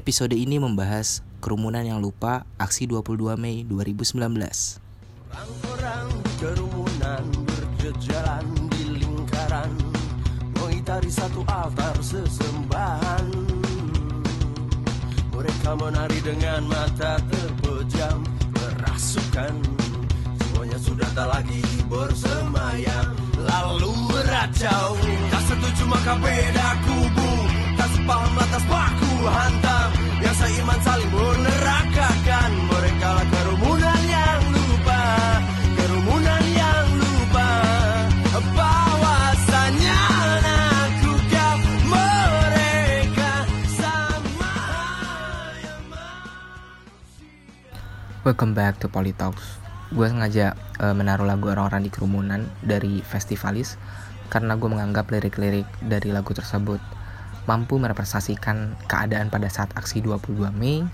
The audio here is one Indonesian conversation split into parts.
Episode ini membahas kerumunan yang lupa aksi 22 Mei 2019. Orang-orang kerumunan berjejalan di lingkaran Mengitari satu altar sesembahan. Mereka menari dengan mata terpejam Merasukan Semuanya sudah tak lagi bersemayam. Lalu meracau Tak setuju maka beda kubu Tak sepaham lantas baku hantam. Yang seiman saling menerakakan. Mereka lah kerumunan yang lupa. Kerumunan yang lupa. Bahwasanya aku kau mereka sama yang Welcome back to Polytalks. Gue sengaja uh, menaruh lagu orang-orang di kerumunan dari Festivalis karena gue menganggap lirik-lirik dari lagu tersebut mampu merepresentasikan keadaan pada saat aksi 22 Mei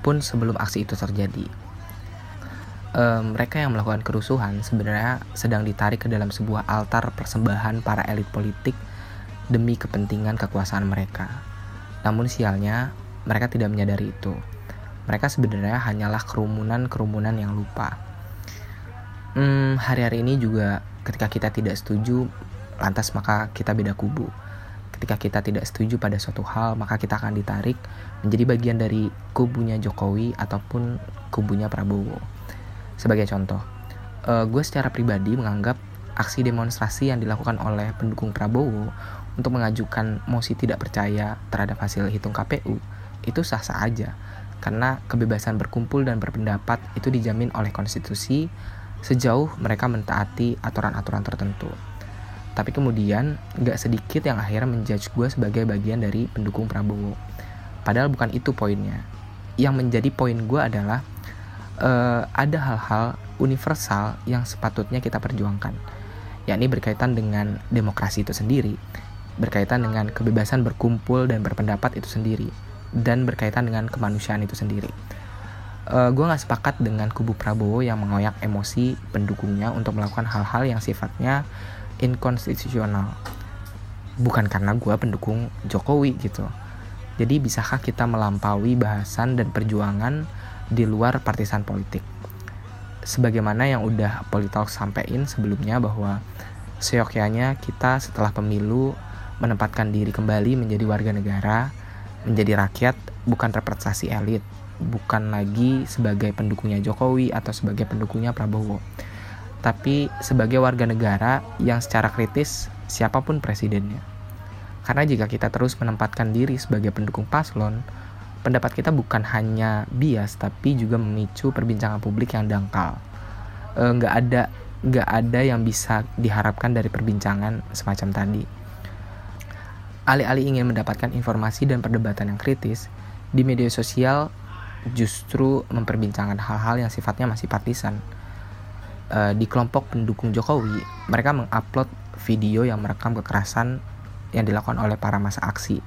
pun sebelum aksi itu terjadi. Eh, mereka yang melakukan kerusuhan sebenarnya sedang ditarik ke dalam sebuah altar persembahan para elit politik demi kepentingan kekuasaan mereka. Namun sialnya, mereka tidak menyadari itu. Mereka sebenarnya hanyalah kerumunan-kerumunan yang lupa. Hmm, hari-hari ini juga ketika kita tidak setuju, lantas maka kita beda kubu. Ketika kita tidak setuju pada suatu hal, maka kita akan ditarik menjadi bagian dari kubunya Jokowi ataupun kubunya Prabowo. Sebagai contoh, eh, gue secara pribadi menganggap aksi demonstrasi yang dilakukan oleh pendukung Prabowo untuk mengajukan mosi tidak percaya terhadap hasil hitung KPU itu sah-sah aja karena kebebasan berkumpul dan berpendapat itu dijamin oleh konstitusi sejauh mereka mentaati aturan-aturan tertentu. Tapi kemudian nggak sedikit yang akhirnya menjudge gue sebagai bagian dari pendukung Prabowo. Padahal bukan itu poinnya. Yang menjadi poin gue adalah eh, ada hal-hal universal yang sepatutnya kita perjuangkan, yakni berkaitan dengan demokrasi itu sendiri, berkaitan dengan kebebasan berkumpul dan berpendapat itu sendiri, dan berkaitan dengan kemanusiaan itu sendiri. Uh, gue nggak sepakat dengan kubu Prabowo yang mengoyak emosi pendukungnya untuk melakukan hal-hal yang sifatnya inkonstitusional. Bukan karena gue pendukung Jokowi gitu. Jadi bisakah kita melampaui bahasan dan perjuangan di luar partisan politik? Sebagaimana yang udah Politalk sampein sebelumnya bahwa seyogyanya kita setelah pemilu menempatkan diri kembali menjadi warga negara, menjadi rakyat, bukan representasi elit, bukan lagi sebagai pendukungnya Jokowi atau sebagai pendukungnya Prabowo, tapi sebagai warga negara yang secara kritis siapa pun presidennya. Karena jika kita terus menempatkan diri sebagai pendukung paslon, pendapat kita bukan hanya bias tapi juga memicu perbincangan publik yang dangkal. E, nggak ada nggak ada yang bisa diharapkan dari perbincangan semacam tadi. Alih-alih ingin mendapatkan informasi dan perdebatan yang kritis, di media sosial justru memperbincangkan hal-hal yang sifatnya masih partisan. E, di kelompok pendukung Jokowi, mereka mengupload video yang merekam kekerasan yang dilakukan oleh para masa aksi.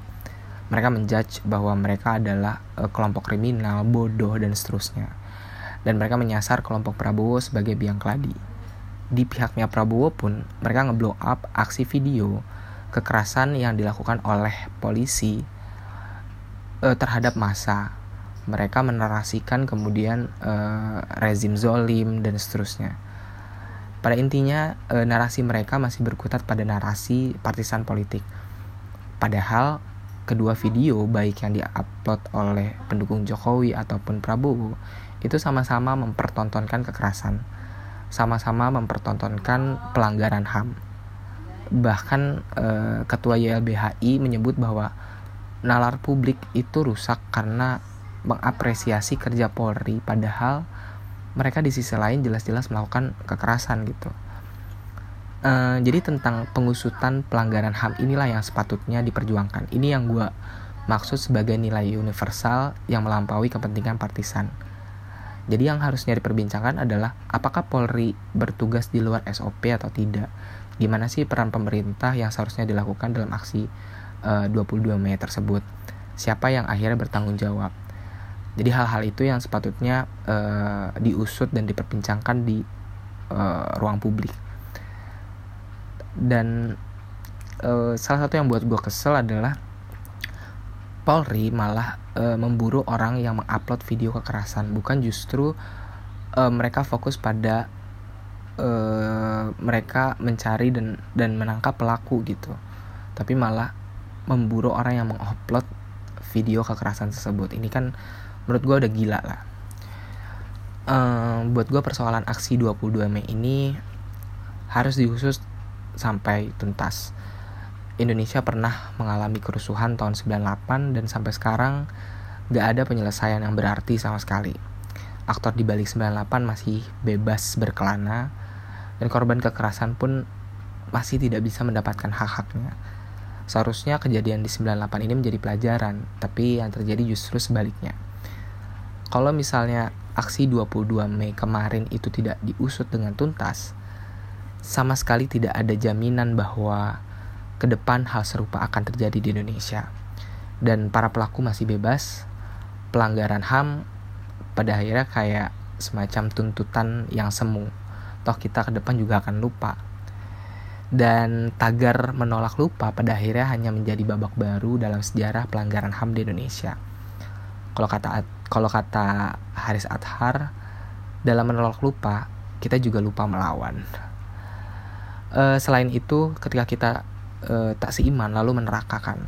Mereka menjudge bahwa mereka adalah e, kelompok kriminal, bodoh, dan seterusnya. Dan mereka menyasar kelompok Prabowo sebagai biang keladi. Di pihaknya Prabowo pun, mereka ngeblow up aksi video kekerasan yang dilakukan oleh polisi uh, terhadap massa. Mereka menarasikan kemudian uh, rezim zolim dan seterusnya. Pada intinya uh, narasi mereka masih berkutat pada narasi partisan politik. Padahal kedua video baik yang diupload oleh pendukung Jokowi ataupun Prabowo itu sama-sama mempertontonkan kekerasan, sama-sama mempertontonkan pelanggaran HAM. Bahkan eh, ketua YLBHI menyebut bahwa nalar publik itu rusak karena mengapresiasi kerja Polri. Padahal mereka di sisi lain jelas-jelas melakukan kekerasan gitu. Uh, jadi tentang pengusutan pelanggaran HAM inilah yang sepatutnya diperjuangkan. Ini yang gue maksud sebagai nilai universal yang melampaui kepentingan partisan. Jadi yang harusnya diperbincangkan adalah apakah Polri bertugas di luar SOP atau tidak gimana sih peran pemerintah yang seharusnya dilakukan dalam aksi eh, uh, 22 Mei tersebut siapa yang akhirnya bertanggung jawab jadi hal-hal itu yang sepatutnya uh, diusut dan diperbincangkan di uh, ruang publik dan uh, salah satu yang buat gue kesel adalah Polri malah e, memburu orang yang mengupload video kekerasan, bukan justru e, mereka fokus pada e, mereka mencari dan dan menangkap pelaku gitu. Tapi malah memburu orang yang mengupload video kekerasan tersebut. Ini kan menurut gue udah gila lah. E, buat gue persoalan aksi 22 Mei ini harus diusus sampai tuntas Indonesia pernah mengalami kerusuhan tahun 98 dan sampai sekarang gak ada penyelesaian yang berarti sama sekali. Aktor di balik 98 masih bebas berkelana dan korban kekerasan pun masih tidak bisa mendapatkan hak-haknya. Seharusnya kejadian di 98 ini menjadi pelajaran, tapi yang terjadi justru sebaliknya. Kalau misalnya aksi 22 Mei kemarin itu tidak diusut dengan tuntas, sama sekali tidak ada jaminan bahwa ke depan hal serupa akan terjadi di Indonesia. Dan para pelaku masih bebas, pelanggaran HAM pada akhirnya kayak semacam tuntutan yang semu. Toh kita ke depan juga akan lupa. Dan tagar menolak lupa pada akhirnya hanya menjadi babak baru dalam sejarah pelanggaran HAM di Indonesia. Kalau kata kalau kata Haris Adhar, dalam menolak lupa, kita juga lupa melawan. Uh, selain itu, ketika kita uh, tak seiman lalu menerakakan.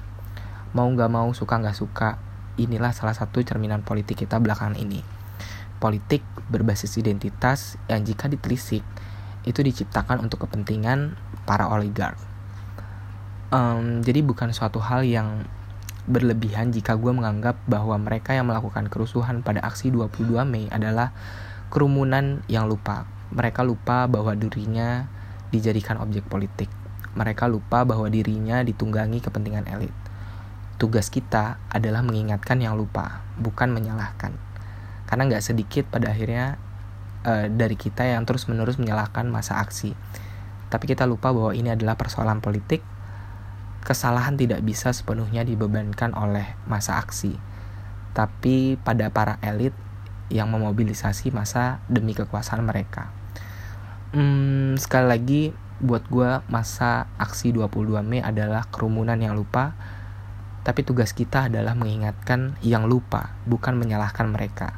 Mau nggak mau, suka nggak suka, inilah salah satu cerminan politik kita belakangan ini. Politik berbasis identitas yang jika ditelisik itu diciptakan untuk kepentingan para oligark. Um, jadi bukan suatu hal yang berlebihan jika gue menganggap bahwa mereka yang melakukan kerusuhan pada aksi 22 Mei adalah kerumunan yang lupa. Mereka lupa bahwa dirinya dijadikan objek politik mereka lupa bahwa dirinya ditunggangi kepentingan elit. Tugas kita adalah mengingatkan yang lupa, bukan menyalahkan. Karena nggak sedikit pada akhirnya uh, dari kita yang terus-menerus menyalahkan masa aksi. Tapi kita lupa bahwa ini adalah persoalan politik. Kesalahan tidak bisa sepenuhnya dibebankan oleh masa aksi, tapi pada para elit yang memobilisasi masa demi kekuasaan mereka. Hmm, sekali lagi, buat gue masa aksi 22 Mei adalah kerumunan yang lupa tapi tugas kita adalah mengingatkan yang lupa bukan menyalahkan mereka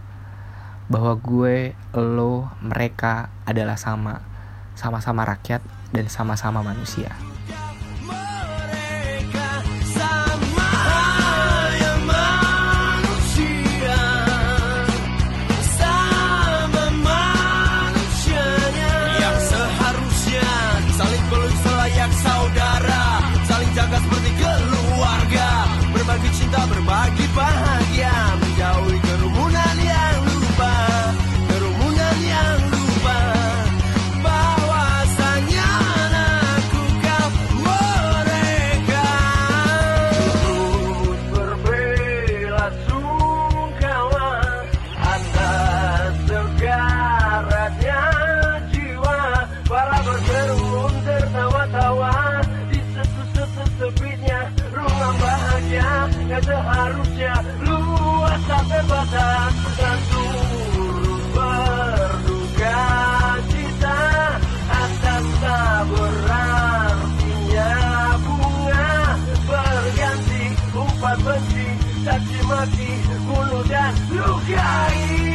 bahwa gue, lo, mereka adalah sama sama-sama rakyat dan sama-sama manusia. Seharusnya luas sampai batas dan turut berduka cita atas tak berartinya bunga. Berganti umpat benci caci maki bunuh dan lukai